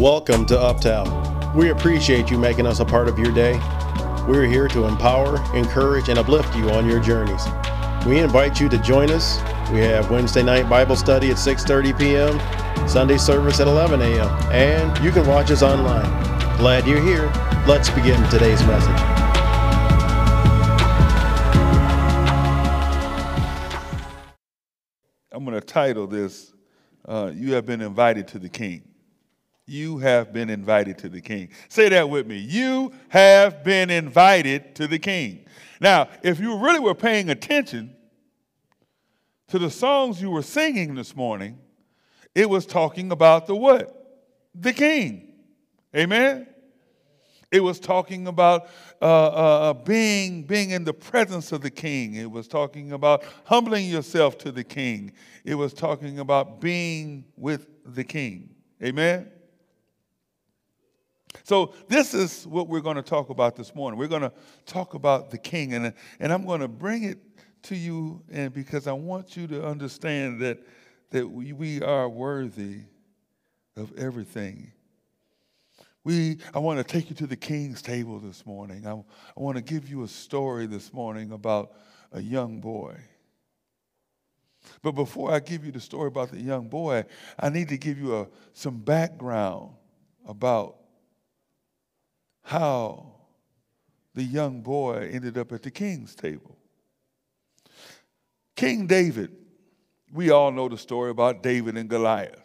Welcome to Uptown. We appreciate you making us a part of your day. We're here to empower, encourage, and uplift you on your journeys. We invite you to join us. We have Wednesday night Bible study at 6:30 p.m., Sunday service at 11 a.m., and you can watch us online. Glad you're here. Let's begin today's message. I'm going to title this uh, You Have Been Invited to the King. You have been invited to the King. Say that with me. You have been invited to the King. Now, if you really were paying attention to the songs you were singing this morning, it was talking about the what? The King. Amen? It was talking about uh, uh, uh, being, being in the presence of the king. It was talking about humbling yourself to the king. It was talking about being with the king. Amen? So, this is what we're going to talk about this morning. We're going to talk about the king, and, and I'm going to bring it to you and because I want you to understand that, that we, we are worthy of everything we, I want to take you to the king's table this morning. I, I want to give you a story this morning about a young boy. But before I give you the story about the young boy, I need to give you a, some background about how the young boy ended up at the king's table. King David, we all know the story about David and Goliath.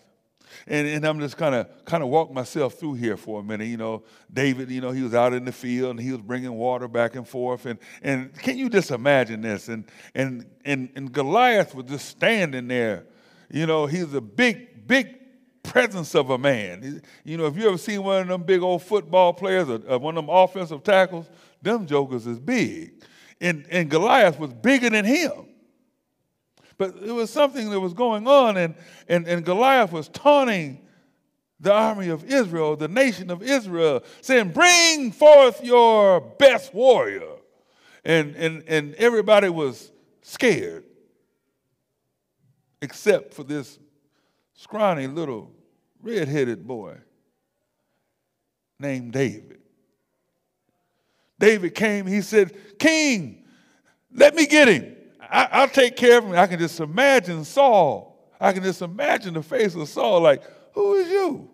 And, and I'm just kind of kind of walk myself through here for a minute. You know, David, you know, he was out in the field and he was bringing water back and forth. And, and can you just imagine this? And, and, and, and Goliath was just standing there. You know, he's a big, big presence of a man. You know, if you ever seen one of them big old football players or, or one of them offensive tackles, them jokers is big. And, and Goliath was bigger than him. But it was something that was going on, and, and, and Goliath was taunting the army of Israel, the nation of Israel, saying, Bring forth your best warrior. And, and, and everybody was scared, except for this scrawny little red-headed boy named David. David came, he said, King, let me get him. I, will take care of him. I can just imagine Saul. I can just imagine the face of Saul like, who is you?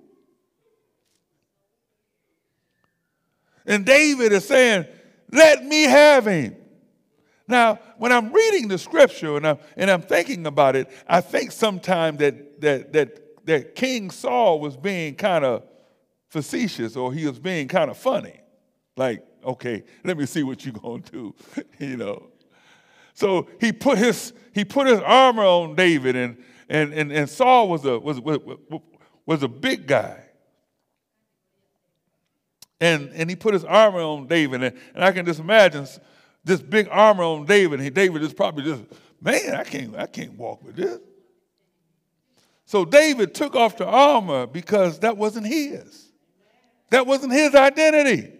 And David is saying, let me have him. Now, when I'm reading the scripture and I'm, and I'm thinking about it, I think sometimes that, that, that, that King Saul was being kind of facetious or he was being kind of funny. Like, okay, let me see what you're going to do, you know. So he put his, he put his armor on David, and, and, and, and Saul was a, was, was, was a big guy. And, and he put his armor on David, and, and I can just imagine this big armor on David. And David is probably just, man, I can't, I can't walk with this. So David took off the armor because that wasn't his. That wasn't his identity.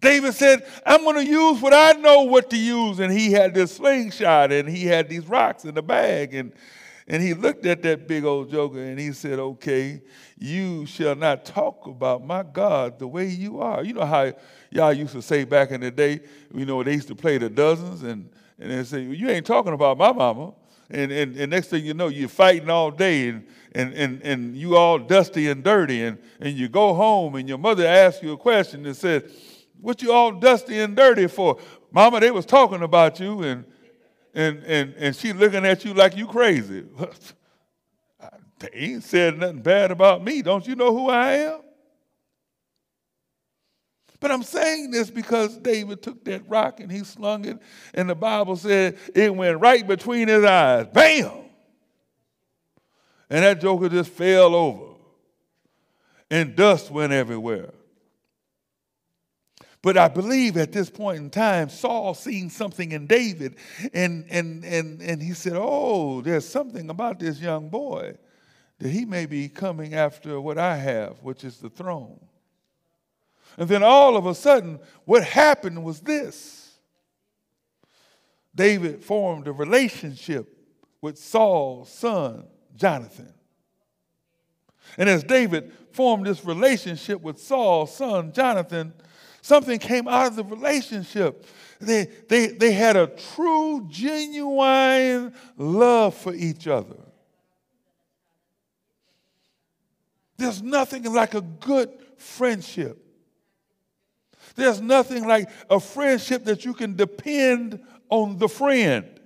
David said, I'm going to use what I know what to use. And he had this slingshot and he had these rocks in the bag. And, and he looked at that big old joker and he said, Okay, you shall not talk about my God the way you are. You know how y'all used to say back in the day, you know, they used to play the dozens and, and they say, You ain't talking about my mama. And, and, and next thing you know, you're fighting all day and, and, and, and you all dusty and dirty. And, and you go home and your mother asks you a question and says, what you all dusty and dirty for? Mama, they was talking about you and and and and she looking at you like you crazy. they ain't said nothing bad about me. Don't you know who I am? But I'm saying this because David took that rock and he slung it, and the Bible said it went right between his eyes. Bam! And that joker just fell over. And dust went everywhere. But I believe at this point in time, Saul seen something in David, and, and, and, and he said, Oh, there's something about this young boy that he may be coming after what I have, which is the throne. And then all of a sudden, what happened was this David formed a relationship with Saul's son, Jonathan. And as David formed this relationship with Saul's son, Jonathan, something came out of the relationship. They, they, they had a true, genuine love for each other. There's nothing like a good friendship. There's nothing like a friendship that you can depend on the friend,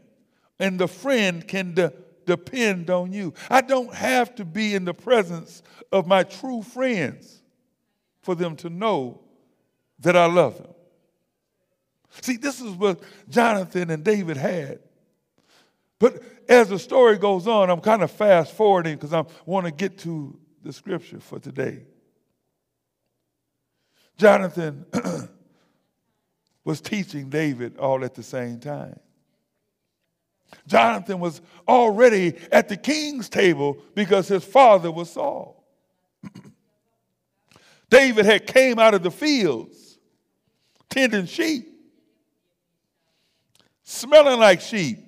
and the friend can de- depend on you. I don't have to be in the presence of my true friends for them to know that I love them. See, this is what Jonathan and David had. But as the story goes on, I'm kind of fast forwarding because I want to get to the scripture for today. Jonathan was teaching David all at the same time. Jonathan was already at the king's table because his father was Saul. David had came out of the fields tending sheep, smelling like sheep.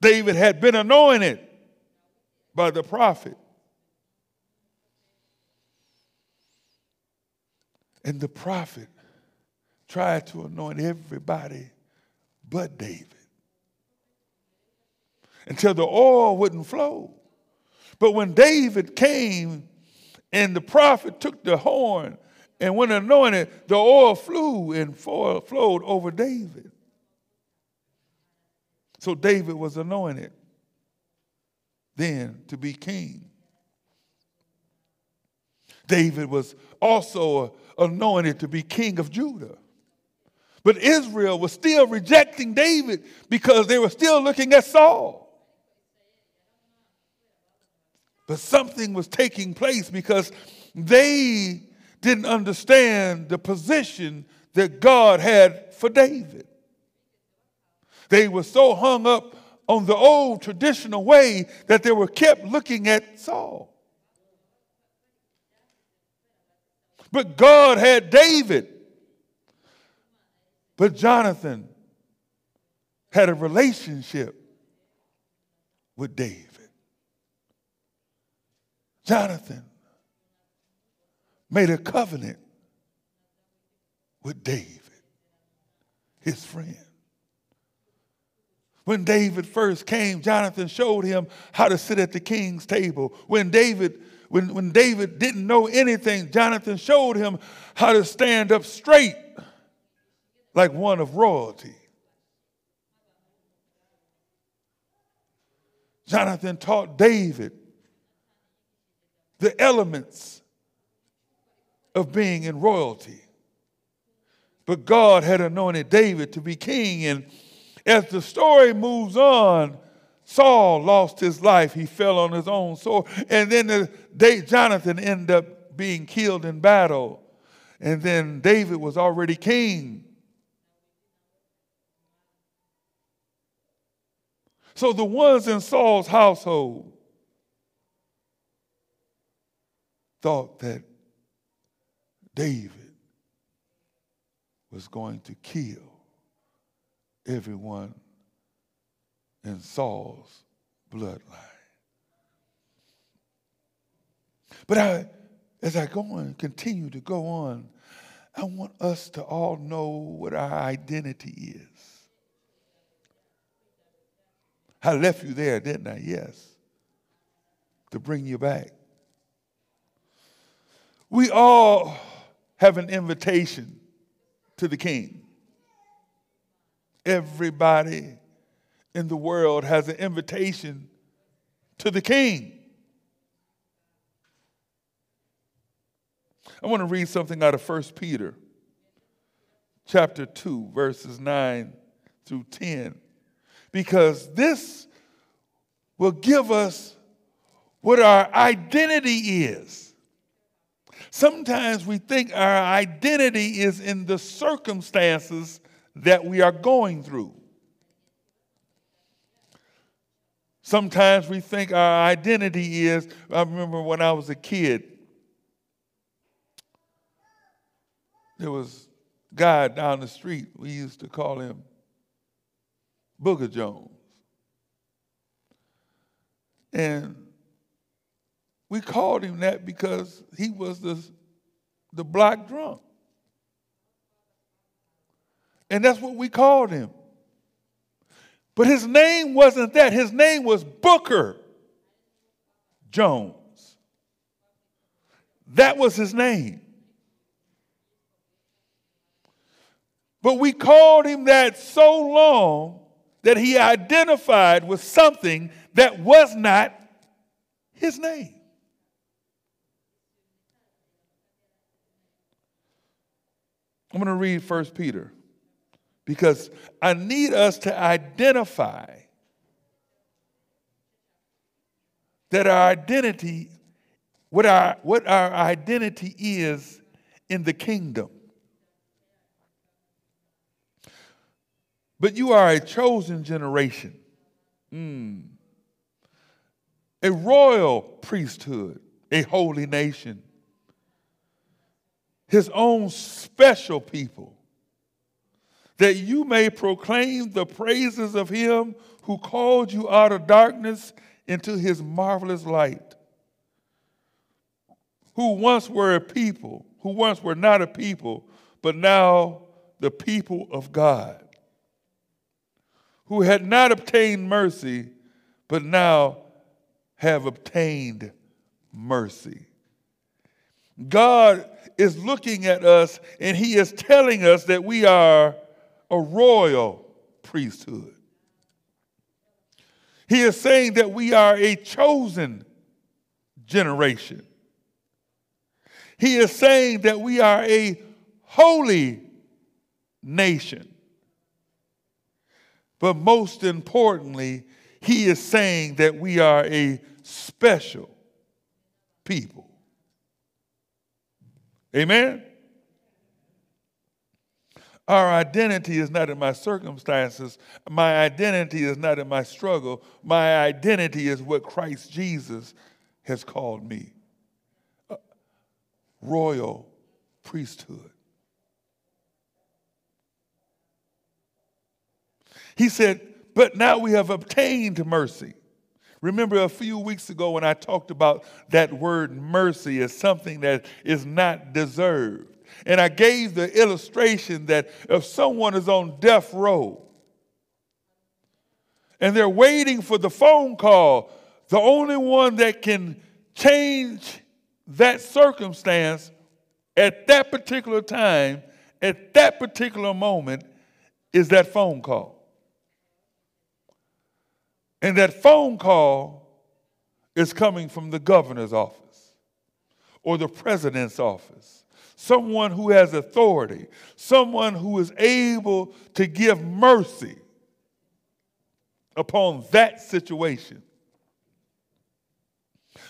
David had been anointed by the prophet. And the prophet tried to anoint everybody but David until the oil wouldn't flow. But when David came and the prophet took the horn and when anointed, the oil flew and flowed over David. So David was anointed then to be king. David was also anointed to be king of Judah. But Israel was still rejecting David because they were still looking at Saul. But something was taking place because they didn't understand the position that God had for David. They were so hung up on the old traditional way that they were kept looking at Saul. But God had David. But Jonathan had a relationship with David. Jonathan made a covenant with David, his friend. When David first came, Jonathan showed him how to sit at the king's table. When David when, when David didn't know anything, Jonathan showed him how to stand up straight like one of royalty. Jonathan taught David the elements of being in royalty. But God had anointed David to be king. And as the story moves on, Saul lost his life. He fell on his own sword. And then the, day Jonathan ended up being killed in battle. And then David was already king. So the ones in Saul's household thought that David was going to kill everyone in Saul's bloodline. But I, as I go on, continue to go on, I want us to all know what our identity is. I left you there, didn't I? Yes. To bring you back. We all have an invitation to the king. Everybody in the world has an invitation to the king. I want to read something out of 1 Peter chapter 2 verses 9 through 10 because this will give us what our identity is. Sometimes we think our identity is in the circumstances that we are going through. Sometimes we think our identity is, I remember when I was a kid, there was a guy down the street, we used to call him Booger Jones. And we called him that because he was the, the black drunk. And that's what we called him. But his name wasn't that. His name was Booker Jones. That was his name. But we called him that so long that he identified with something that was not his name. I'm going to read 1 Peter because I need us to identify that our identity, what our, what our identity is in the kingdom. But you are a chosen generation, mm. a royal priesthood, a holy nation, his own special people, that you may proclaim the praises of him who called you out of darkness into his marvelous light, who once were a people, who once were not a people, but now the people of God who had not obtained mercy, but now have obtained mercy. God is looking at us and He is telling us that we are a royal priesthood. He is saying that we are a chosen generation. He is saying that we are a holy nation. But most importantly, he is saying that we are a special people. Amen? Our identity is not in my circumstances. My identity is not in my struggle. My identity is what Christ Jesus has called me royal priesthood. He said, But now we have obtained mercy. Remember a few weeks ago when I talked about that word mercy as something that is not deserved. And I gave the illustration that if someone is on death row and they're waiting for the phone call, the only one that can change that circumstance at that particular time, at that particular moment, is that phone call. And that phone call is coming from the governor's office or the president's office, someone who has authority, someone who is able to give mercy upon that situation.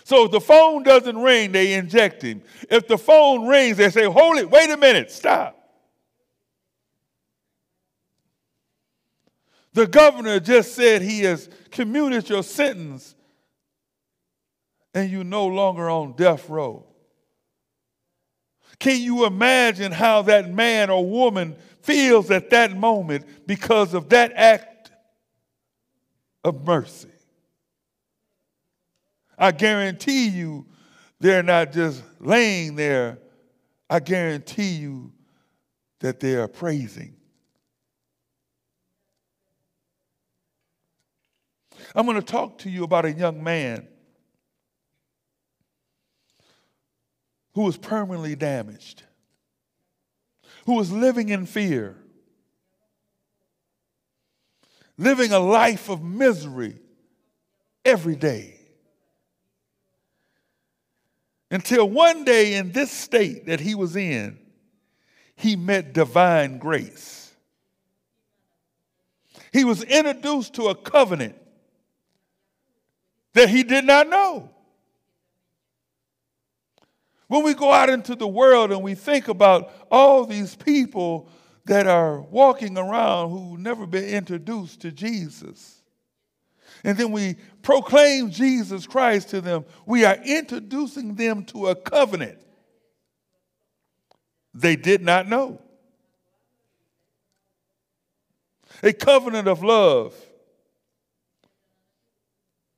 So if the phone doesn't ring, they inject him. If the phone rings, they say, Hold it, wait a minute, stop. The governor just said he has commuted your sentence and you're no longer on death row. Can you imagine how that man or woman feels at that moment because of that act of mercy? I guarantee you they're not just laying there, I guarantee you that they are praising I'm going to talk to you about a young man who was permanently damaged, who was living in fear, living a life of misery every day. Until one day in this state that he was in, he met divine grace. He was introduced to a covenant that he did not know. When we go out into the world and we think about all these people that are walking around who never been introduced to Jesus, and then we proclaim Jesus Christ to them, we are introducing them to a covenant they did not know. A covenant of love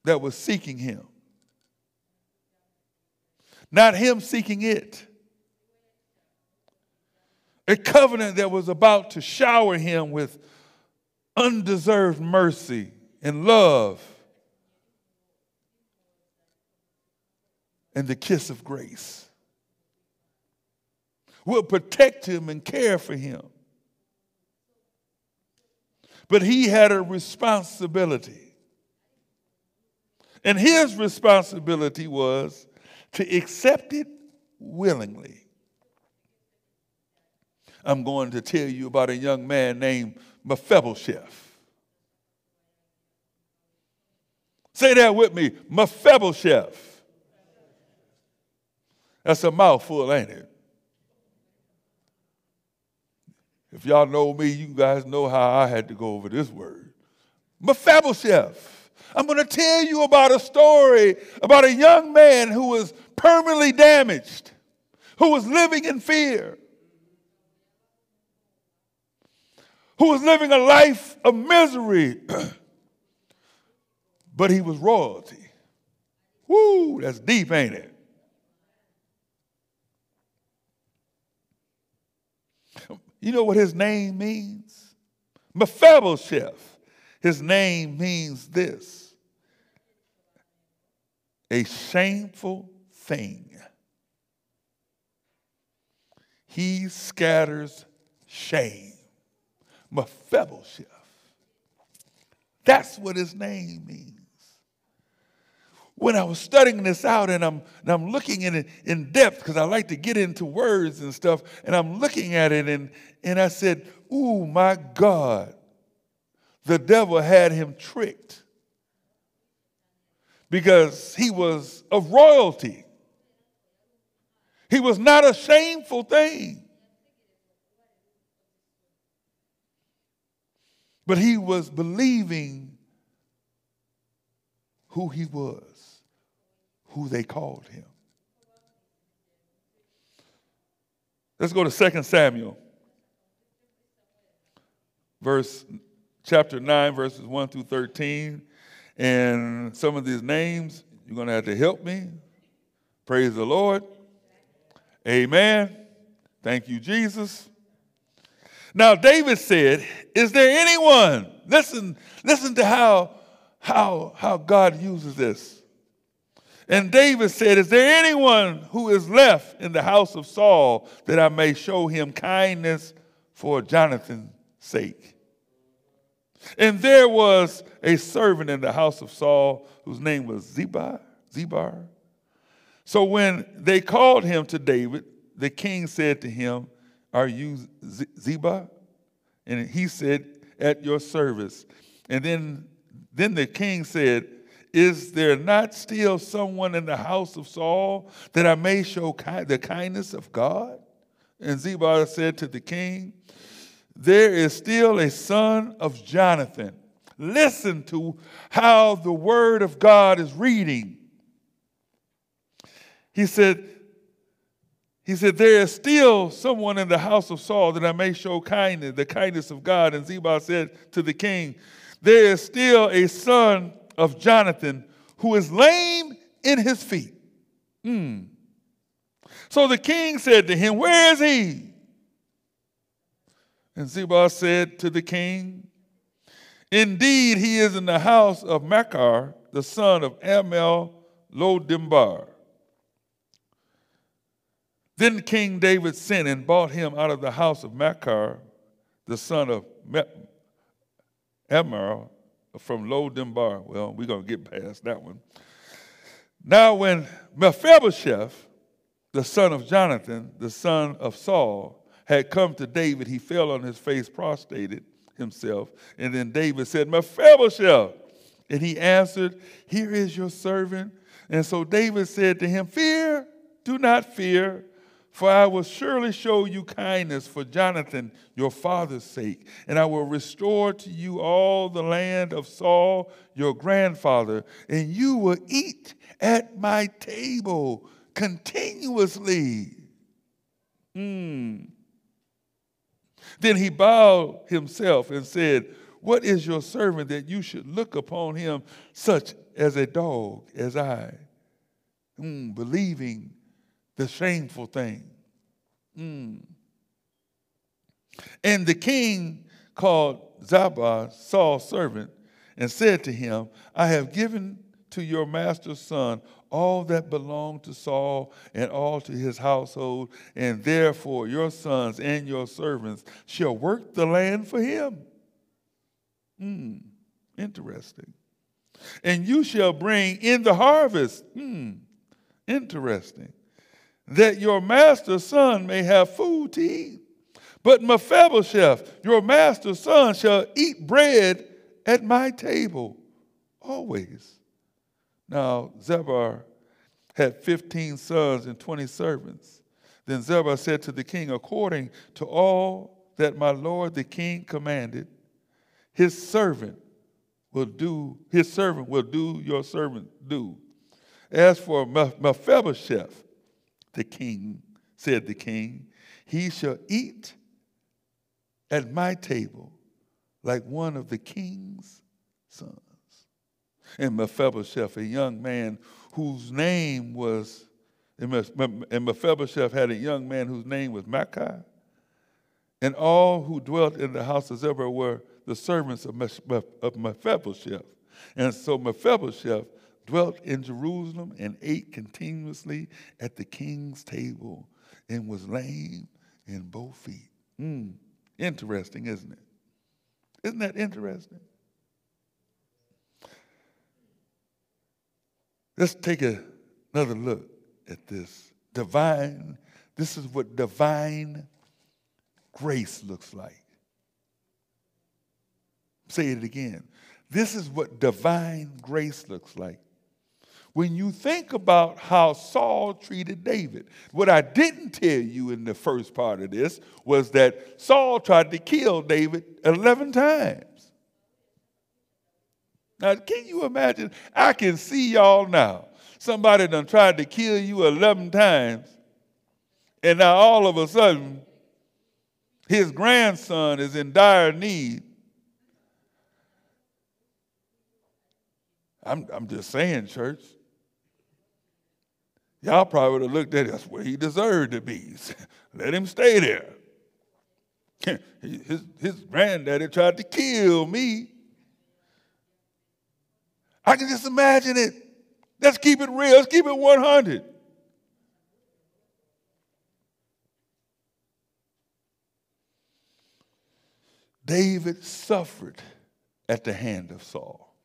that was seeking him. Not him seeking it. A covenant that was about to shower him with undeserved mercy and love and the kiss of grace. Will protect him and care for him. But he had a responsibility. And his responsibility was to accept it willingly. I'm going to tell you about a young man named Mephibosheth. Say that with me Mephibosheth. That's a mouthful, ain't it? If y'all know me, you guys know how I had to go over this word. Mephibosheth. I'm going to tell you about a story about a young man who was permanently damaged, who was living in fear, who was living a life of misery. but he was royalty. Woo, that's deep, ain't it? You know what his name means? Mephibosheth. His name means this a shameful thing. He scatters shame. Mephibosheth. That's what his name means when I was studying this out and I'm, and I'm looking in it in depth because I like to get into words and stuff, and I'm looking at it and, and I said, Ooh, my God, the devil had him tricked because he was of royalty. He was not a shameful thing. But he was believing who he was who they called him. Let's go to 2 Samuel, verse chapter 9, verses 1 through 13. And some of these names, you're going to have to help me. Praise the Lord. Amen. Thank you, Jesus. Now, David said, Is there anyone? Listen, listen to how, how, how God uses this. And David said, Is there anyone who is left in the house of Saul that I may show him kindness for Jonathan's sake? And there was a servant in the house of Saul whose name was Zibar. Zibar. So when they called him to David, the king said to him, Are you Ziba? And he said, At your service. And then, then the king said, is there not still someone in the house of Saul that I may show ki- the kindness of God? And Ziba said to the king, There is still a son of Jonathan. Listen to how the word of God is reading. He said, he said, There is still someone in the house of Saul that I may show kindness, the kindness of God. And Ziba said to the king, There is still a son of Jonathan, who is lame in his feet. Mm. So the king said to him, Where is he? And Ziba said to the king, Indeed, he is in the house of Machir, the son of Amel Lodimbar. Then King David sent and bought him out of the house of Machir, the son of Amel from Lo Dimbar. Well, we're going to get past that one. Now, when Mephibosheth, the son of Jonathan, the son of Saul, had come to David, he fell on his face, prostrated himself. And then David said, Mephibosheth. And he answered, Here is your servant. And so David said to him, Fear, do not fear. For I will surely show you kindness for Jonathan, your father's sake, and I will restore to you all the land of Saul, your grandfather, and you will eat at my table continuously. Mm. Then he bowed himself and said, What is your servant that you should look upon him such as a dog as I, mm, believing the shameful thing. Mm. And the king called Ziba, Saul's servant, and said to him, I have given to your master's son all that belonged to Saul and all to his household, and therefore your sons and your servants shall work the land for him. Hmm, interesting. And you shall bring in the harvest. Hmm, interesting. That your master's son may have food to eat. But Mephibosheth, your master's son, shall eat bread at my table always. Now, Zebah had 15 sons and 20 servants. Then Zebah said to the king, According to all that my lord the king commanded, his servant will do, his servant will do your servant do. As for Mephibosheth, the king, said the king, he shall eat at my table like one of the king's sons. And Mephibosheth, a young man whose name was, and Mephibosheth had a young man whose name was Maacah. And all who dwelt in the house of Zebah were the servants of Mephibosheth. And so Mephibosheth dwelt in Jerusalem and ate continuously at the king's table and was lame in both feet. Mm, interesting, isn't it? Isn't that interesting? Let's take a, another look at this. Divine, this is what divine grace looks like. Say it again. This is what divine grace looks like. When you think about how Saul treated David, what I didn't tell you in the first part of this was that Saul tried to kill David 11 times. Now, can you imagine? I can see y'all now. Somebody done tried to kill you 11 times, and now all of a sudden, his grandson is in dire need. I'm, I'm just saying, church. Y'all probably would have looked at it, that's where he deserved to be. Let him stay there. his, his granddaddy tried to kill me. I can just imagine it. Let's keep it real. Let's keep it 100. David suffered at the hand of Saul.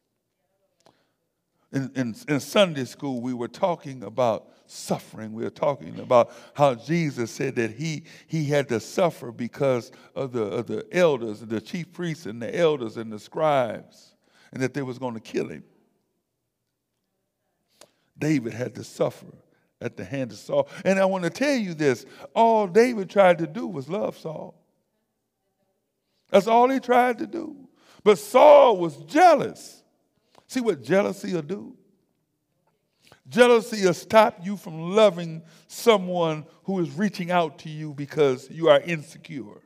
In, in, in, Sunday school, we were talking about suffering. We are talking about how Jesus said that he, he had to suffer because of the, of the elders, the chief priests, and the elders and the scribes, and that they was going to kill him. David had to suffer at the hand of Saul. And I want to tell you this all David tried to do was love Saul. That's all he tried to do. But Saul was jealous. See what jealousy will do? Jealousy will stop you from loving someone who is reaching out to you because you are insecure.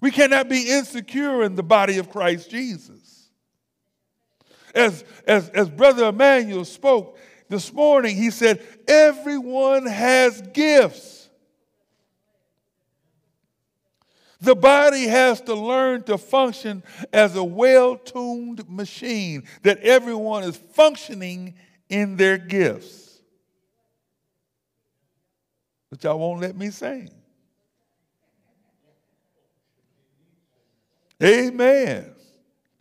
We cannot be insecure in the body of Christ Jesus. As, as, as Brother Emmanuel spoke this morning, he said, Everyone has gifts. The body has to learn to function as a well tuned machine, that everyone is functioning in their gifts. But y'all won't let me sing. Amen.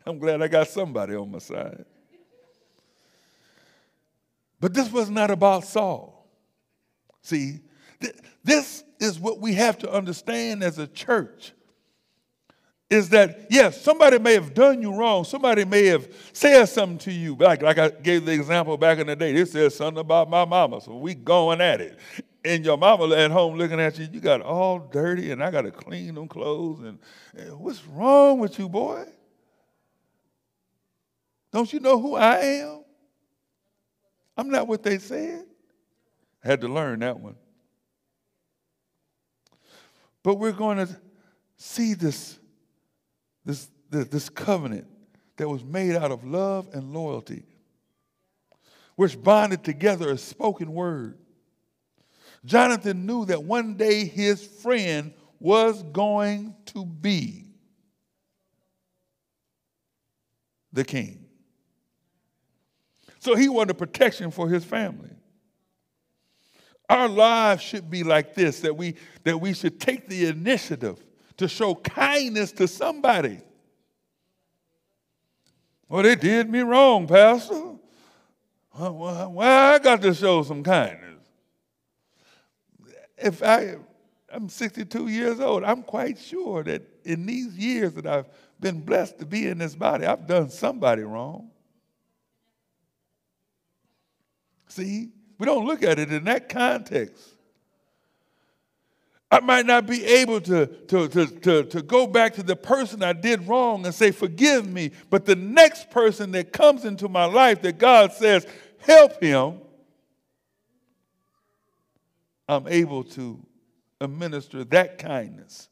I'm glad I got somebody on my side. But this was not about Saul. See, this is what we have to understand as a church is that yes, somebody may have done you wrong. Somebody may have said something to you. Like, like I gave the example back in the day. They said something about my mama, so we going at it. And your mama at home looking at you, you got all dirty, and I got to clean them clothes. And, and what's wrong with you, boy? Don't you know who I am? I'm not what they said. Had to learn that one. But we're going to see this, this, this covenant that was made out of love and loyalty. which bonded together a spoken word. Jonathan knew that one day his friend was going to be the king. So he wanted protection for his family. Our lives should be like this that we, that we should take the initiative to show kindness to somebody. Well, they did me wrong, Pastor. Well, I got to show some kindness. If I, I'm 62 years old, I'm quite sure that in these years that I've been blessed to be in this body, I've done somebody wrong. See, we don't look at it in that context. I might not be able to, to, to, to, to go back to the person I did wrong and say, Forgive me. But the next person that comes into my life that God says, Help him, I'm able to administer that kindness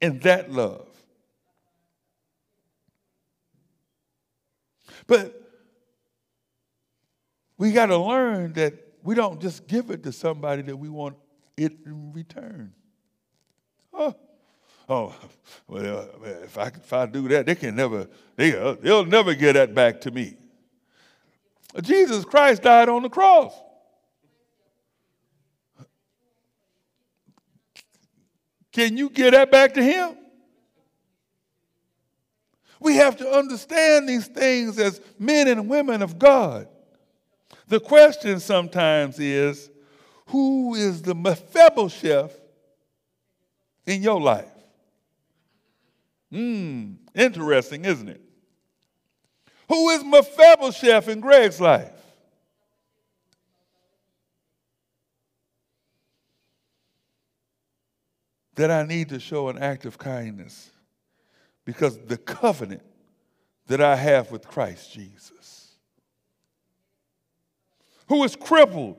and that love. But we got to learn that we don't just give it to somebody that we want it in return. Oh, oh well, if I, if I do that, they can never, they, uh, they'll never get that back to me. Jesus Christ died on the cross. Can you get that back to him? We have to understand these things as men and women of God. The question sometimes is who is the Mephibosheth in your life? Hmm, interesting, isn't it? Who is Mephibosheth in Greg's life? That I need to show an act of kindness because the covenant that I have with Christ Jesus. Who is crippled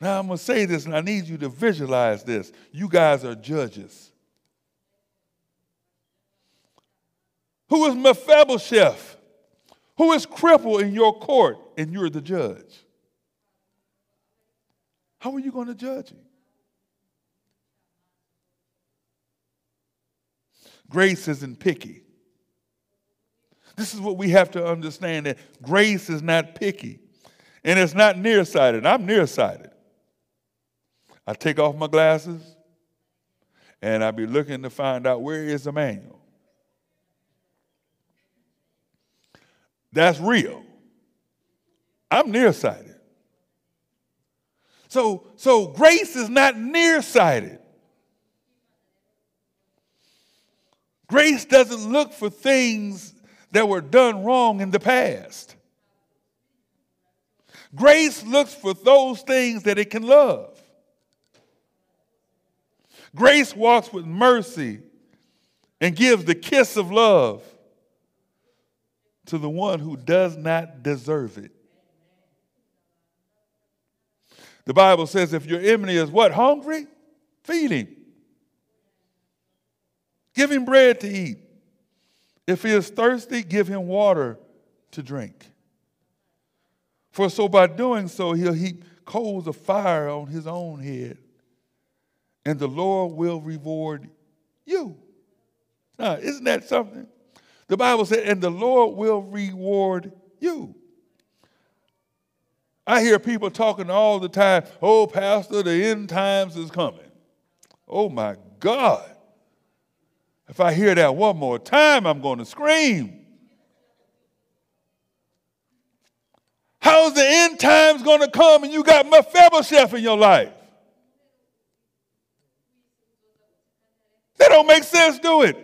now I'm going to say this, and I need you to visualize this. You guys are judges. Who is Mephibosheth? Who is crippled in your court, and you're the judge? How are you going to judge him? Grace isn't picky. This is what we have to understand that grace is not picky and it's not nearsighted. I'm nearsighted. I take off my glasses and I be looking to find out where is the manual. That's real. I'm nearsighted. So, so grace is not nearsighted. Grace doesn't look for things that were done wrong in the past. Grace looks for those things that it can love. Grace walks with mercy and gives the kiss of love to the one who does not deserve it. The Bible says if your enemy is what? Hungry? Feed him. Give him bread to eat. If he is thirsty, give him water to drink. For so by doing so, he'll heap coals of fire on his own head and the Lord will reward you. Now, isn't that something? The Bible said, and the Lord will reward you. I hear people talking all the time, oh, Pastor, the end times is coming. Oh, my God. If I hear that one more time, I'm going to scream. How's the end times going to come and you got Mephibosheth in your life? That don't make sense, do it?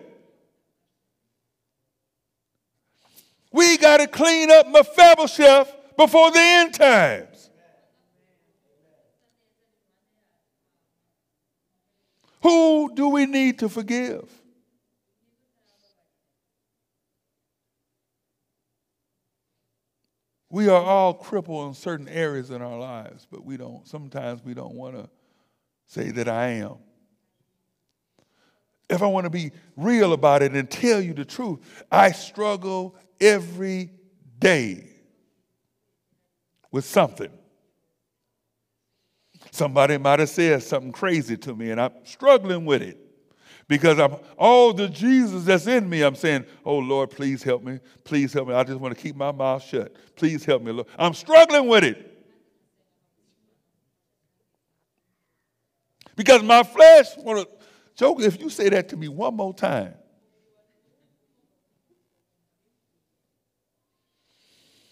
We got to clean up Mephibosheth before the end times. Who do we need to forgive? We are all crippled in certain areas in our lives, but we don't, sometimes we don't want to say that I am if I want to be real about it and tell you the truth, I struggle every day with something. Somebody might have said something crazy to me, and I'm struggling with it because I'm all the Jesus that's in me. I'm saying, "Oh Lord, please help me. Please help me. I just want to keep my mouth shut. Please help me, Lord." I'm struggling with it because my flesh want to joke. If you say that to me one more time,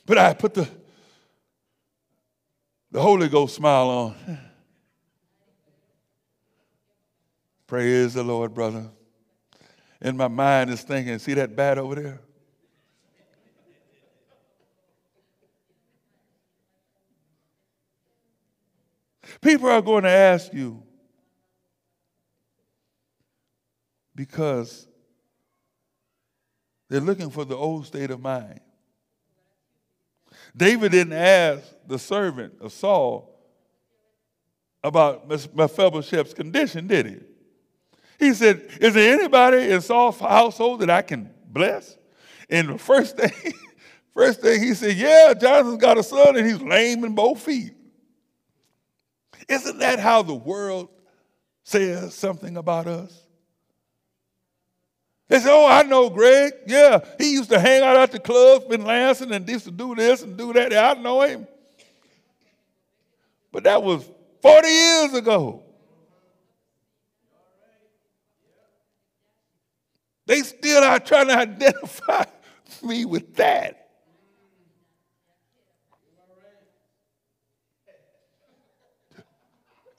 but I put the the Holy Ghost smile on. Praise the Lord, brother. And my mind is thinking, see that bat over there? People are going to ask you because they're looking for the old state of mind. David didn't ask the servant of Saul about Mephibosheth's condition, did he? He said, Is there anybody in Saul's household that I can bless? And the first thing, first thing he said, Yeah, Jonathan's got a son and he's lame in both feet. Isn't that how the world says something about us? They say, Oh, I know Greg. Yeah, he used to hang out at the clubs in Lansing and used to do this and do that. I know him. But that was 40 years ago. They still are trying to identify me with that.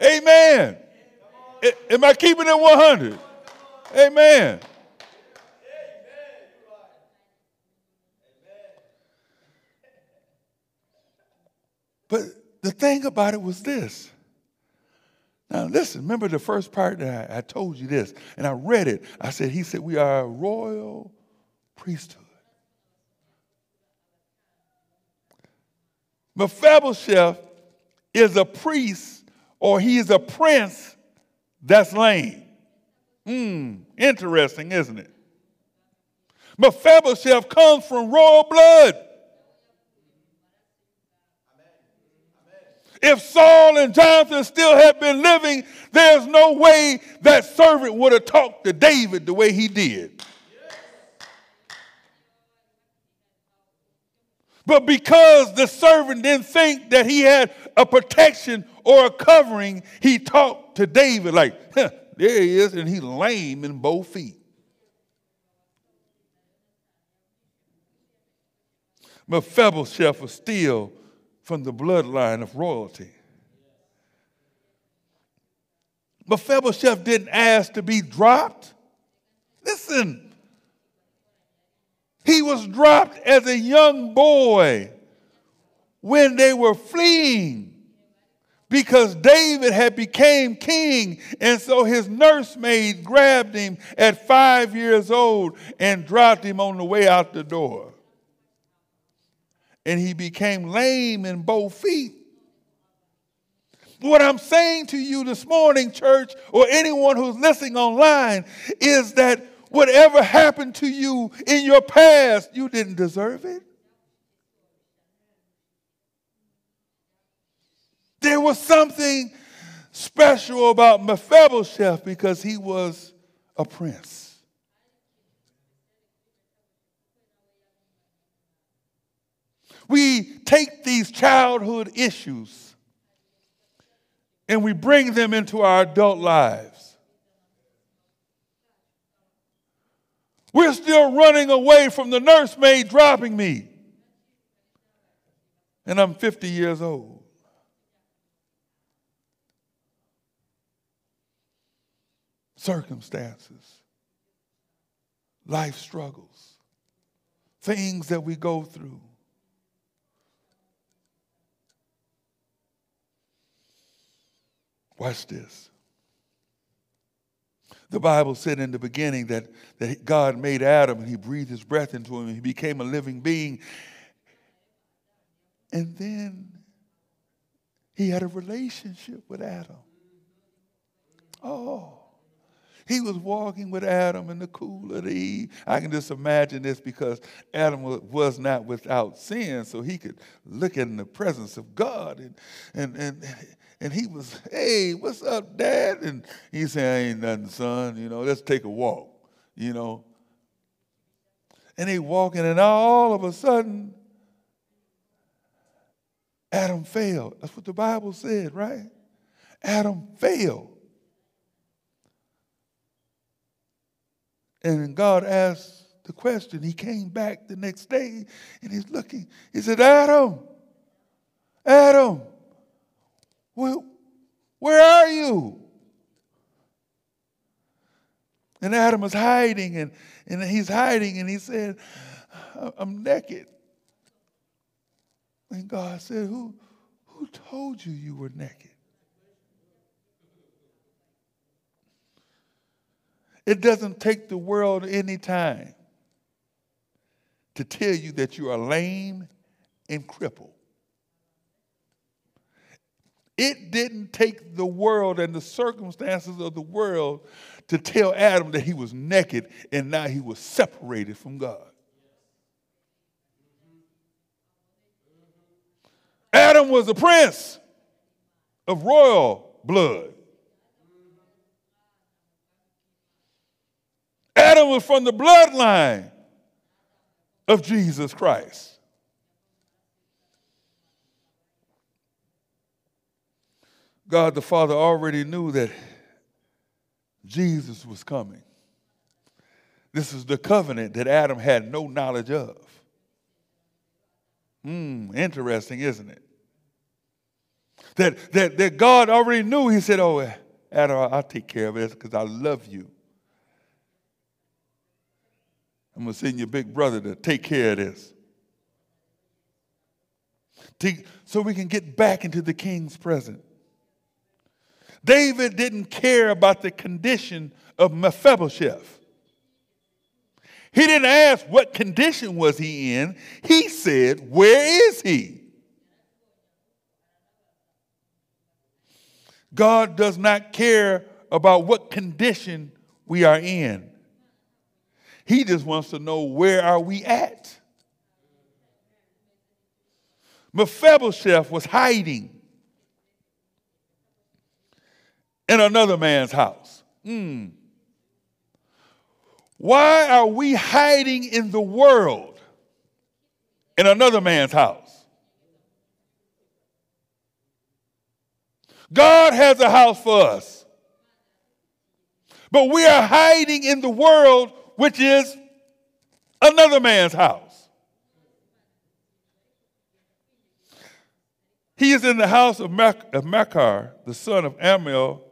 Amen. Am I keeping it 100? Amen. But the thing about it was this now, listen, remember the first part that I, I, told you this, and I read it. I said, He said, We are a royal priesthood. Mephibosheth is a priest or he is a prince that's lame. Hmm, interesting, isn't it? Mephibosheth comes from royal blood. If Saul and Jonathan still had been living, there's no way that servant would have talked to David the way he did. But because the servant didn't think that he had a protection or a covering, he talked to David like, huh, there he is, and he's lame in both feet. But Mephibosheth was still from the bloodline of royalty. Mephibosheth didn't ask to be dropped. Listen, he was dropped as a young boy when they were fleeing because David had became king and so his nursemaid grabbed him at 5 years old and dropped him on the way out the door and he became lame in both feet. What I'm saying to you this morning, church, or anyone who's listening online, is that whatever happened to you in your past, you didn't deserve it. There was something special about Mephibosheth because he was a prince. We take these childhood issues and we bring them into our adult lives. We're still running away from the nursemaid dropping me. And I'm 50 years old. Circumstances, life struggles, things that we go through. Watch this. The Bible said in the beginning that, that God made Adam and he breathed his breath into him and he became a living being. And then he had a relationship with Adam. Oh, He was walking with Adam in the cool of the eve. I can just imagine this because Adam was not without sin, so he could look in the presence of God. And, and, and, and he was, hey, what's up, Dad? And he said, I ain't nothing, son. You know, let's take a walk, you know. And he walking, and all of a sudden, Adam failed. That's what the Bible said, right? Adam failed. And God asked the question. He came back the next day and he's looking. He said, Adam, Adam, where, where are you? And Adam was hiding and, and he's hiding and he said, I'm naked. And God said, Who, who told you you were naked? It doesn't take the world any time to tell you that you are lame and crippled. It didn't take the world and the circumstances of the world to tell Adam that he was naked and now he was separated from God. Adam was a prince of royal blood. Adam was from the bloodline of Jesus Christ. God the Father already knew that Jesus was coming. This is the covenant that Adam had no knowledge of. Hmm, interesting, isn't it? That, that, that God already knew. He said, Oh, Adam, I'll take care of it because I love you. I'm going to send your big brother to take care of this. so we can get back into the king's presence. David didn't care about the condition of Mephibosheth. He didn't ask what condition was he in. He said, "Where is he?" God does not care about what condition we are in. He just wants to know where are we at. Mephibosheth was hiding in another man's house. Mm. Why are we hiding in the world in another man's house? God has a house for us. But we are hiding in the world, which is another man's house. He is in the house of, Mach- the son of Ammiel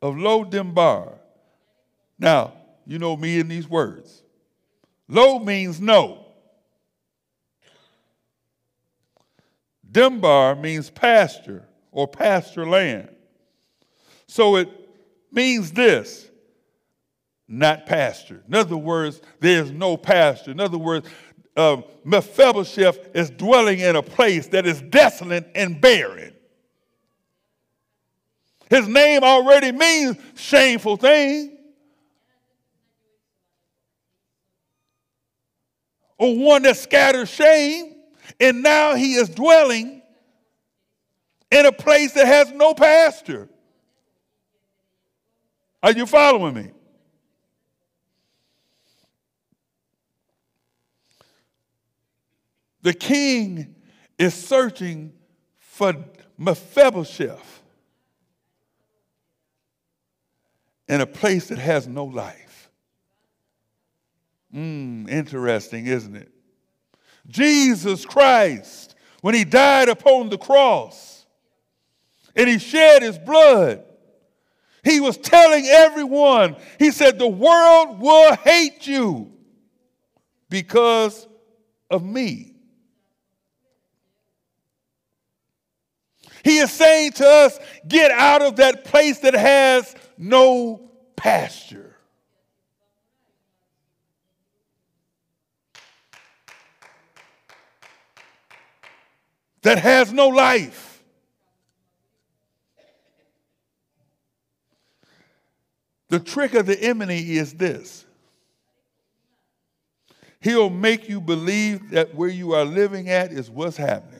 of Lo Dimbar. Now, you know me in these words. Lo means no. Dimbar means pasture or pasture land. So it means this not pasture. In other words, there's no pasture. In other words, uh, Mephibosheth is dwelling in a place that is desolate and barren. His name already means shameful thing. or one that scatters shame, and now he is dwelling in a place that has no pasture. Are you following me? The king is searching for Mephibosheth in a place that has no life. Mm, interesting, isn't it? Jesus Christ, when he died upon the cross and he shed his blood, he was telling everyone, he said, The world will hate you because of me. He is saying to us, Get out of that place that has no pasture. that has no life. The trick of the enemy is this he'll make you believe that where you are living at is what's happening.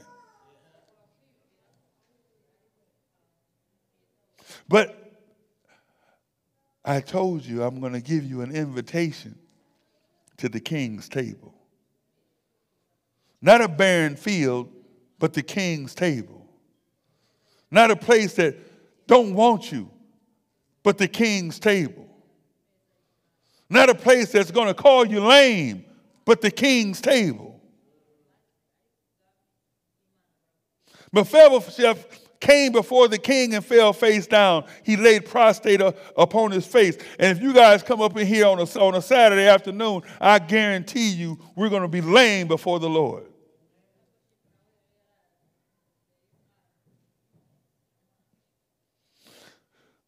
But I told you I'm going to give you an invitation to the king's table. Not a barren field, but the king's table. Not a place that don't want you, but the king's table. Not a place that's going to call you lame, but the king's table. Mephibosheth came before the king and fell face down. He laid prostrate upon his face. And if you guys come up in here on a, on a Saturday afternoon, I guarantee you we're going to be lame before the Lord.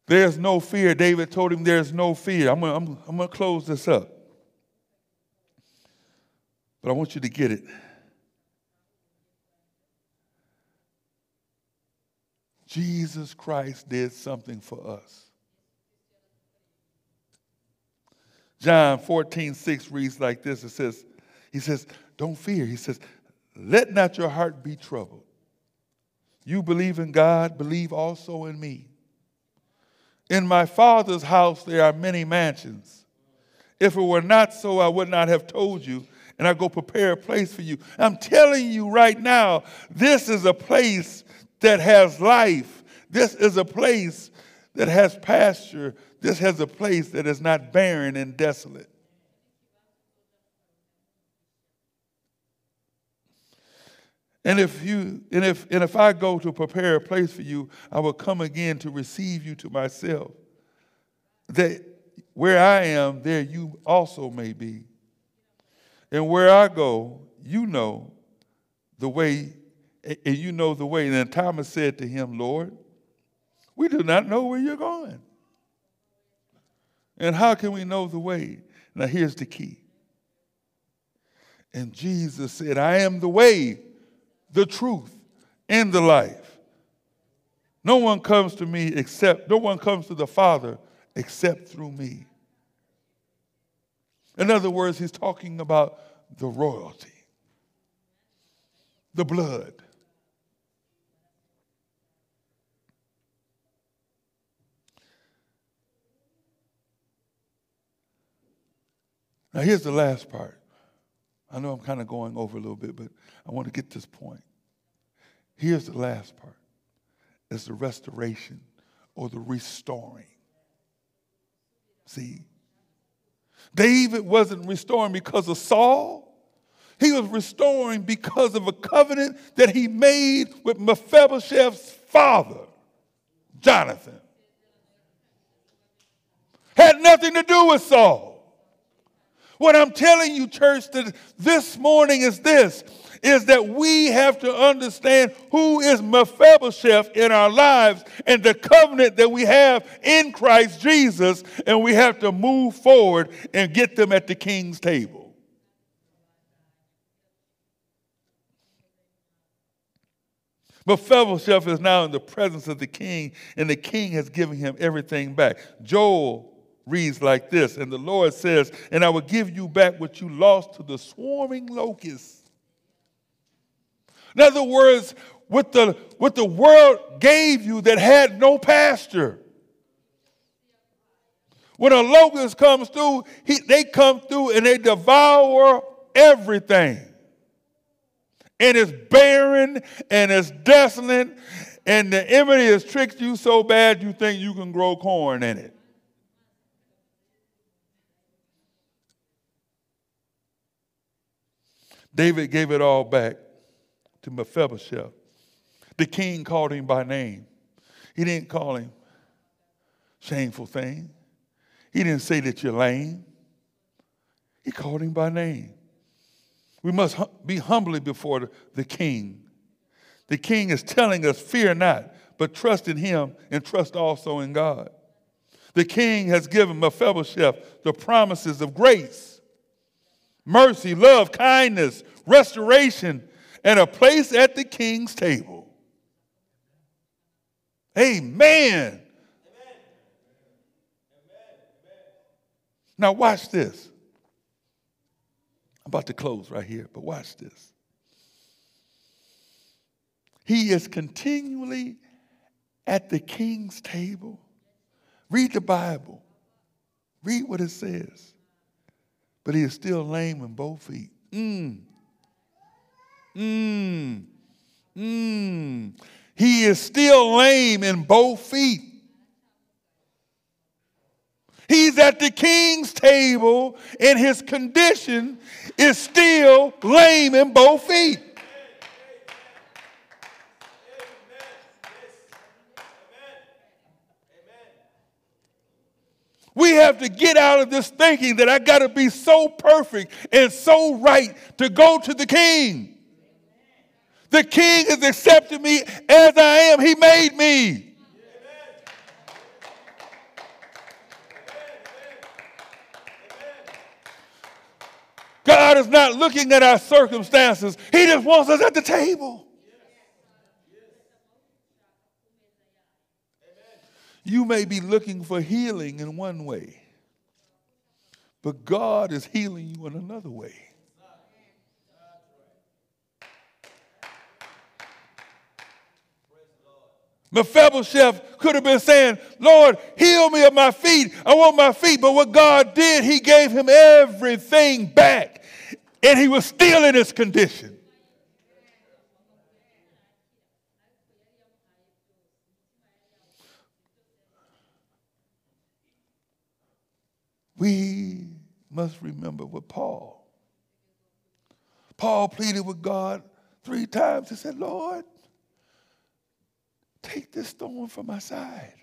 There's no fear. David told him there's no fear. I'm going to close this up. But I want you to get it. Jesus Christ did something for us. John 14, 6 reads like this. It says, He says, Don't fear. He says, Let not your heart be troubled. You believe in God, believe also in me. In my Father's house there are many mansions. If it were not so, I would not have told you, and I go prepare a place for you. I'm telling you right now, this is a place that has life. This is a place that has pasture. This has a place that is not barren and desolate. And if you and if and if I go to prepare a place for you, I will come again to receive you to myself. That where I am, there you also may be. And where I go, you know the way and you know the way. And then Thomas said to him, Lord, we do not know where you're going. And how can we know the way? Now, here's the key. And Jesus said, I am the way, the truth, and the life. No one comes to me except, no one comes to the Father except through me. In other words, he's talking about the royalty, the blood, Now, here's the last part. I know I'm kind of going over a little bit, but I want to get this point. Here's the last part it's the restoration or the restoring. See, David wasn't restoring because of Saul. He was restoring because of a covenant that he made with Mephibosheth's father, Jonathan. Had nothing to do with Saul. What I'm telling you, church, that this morning is this is that we have to understand who is Mephibosheth in our lives and the covenant that we have in Christ Jesus, and we have to move forward and get them at the king's table. Mephibosheth is now in the presence of the king, and the king has given him everything back. Joel reads like this And the Lord says, And I will give you back what you lost to the swarming locusts. In other words, what the, what the world gave you that had no pasture. When a locust comes through, he, they come through and they devour everything. And it's barren and it's desolate, and the enemy has tricked you so bad you think you can grow corn in it. David gave it all back to Mephibosheth. The king called him by name. He didn't call him shameful thing. He didn't say that you're lame. He called him by name. We must be humbly before the king. The king is telling us, fear not, but trust in him and trust also in God. The king has given Mephibosheth the promises of grace mercy, love, kindness, restoration, and a place at the king's table. Amen. Now, watch this. I'm about to close right here, but watch this. He is continually at the king's table. Read the Bible, read what it says. But he is still lame in both feet. Mmm. Mmm. Mmm. He is still lame in both feet. He's at the king's table, and his condition is still lame in both feet. We have to get out of this thinking that I got to be so perfect and so right to go to the king. The king has accepted me as I am, he made me. God is not looking at our circumstances. He just wants us at the table. You may be looking for healing in one way, but God is healing you in another way. Mephibosheth could have been saying, Lord, heal me of my feet. I want my feet. But what God did, he gave him everything back. And he was still in his condition. We must remember with Paul. Paul pleaded with God three times. He said, Lord, Take this thorn from my side.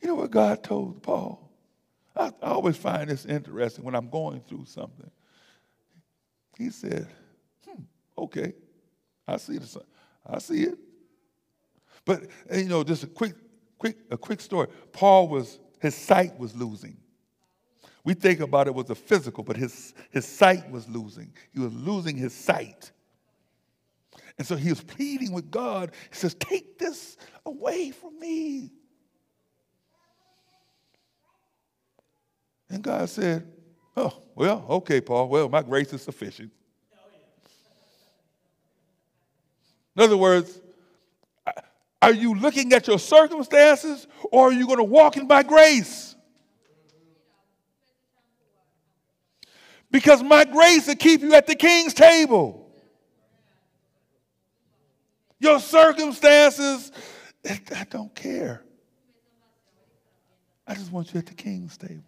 You know what God told Paul? I, I always find this interesting when I'm going through something. He said, hmm, okay, I see the I see it. But you know, just a quick, quick, a quick story. Paul was his sight was losing. We think about it was a physical, but his, his sight was losing. He was losing his sight. And so he was pleading with God. He says, Take this away from me. And God said, Oh, well, okay, Paul. Well, my grace is sufficient. In other words, are you looking at your circumstances or are you going to walk in by grace? Because my grace will keep you at the king's table. Your circumstances, I don't care. I just want you at the king's table.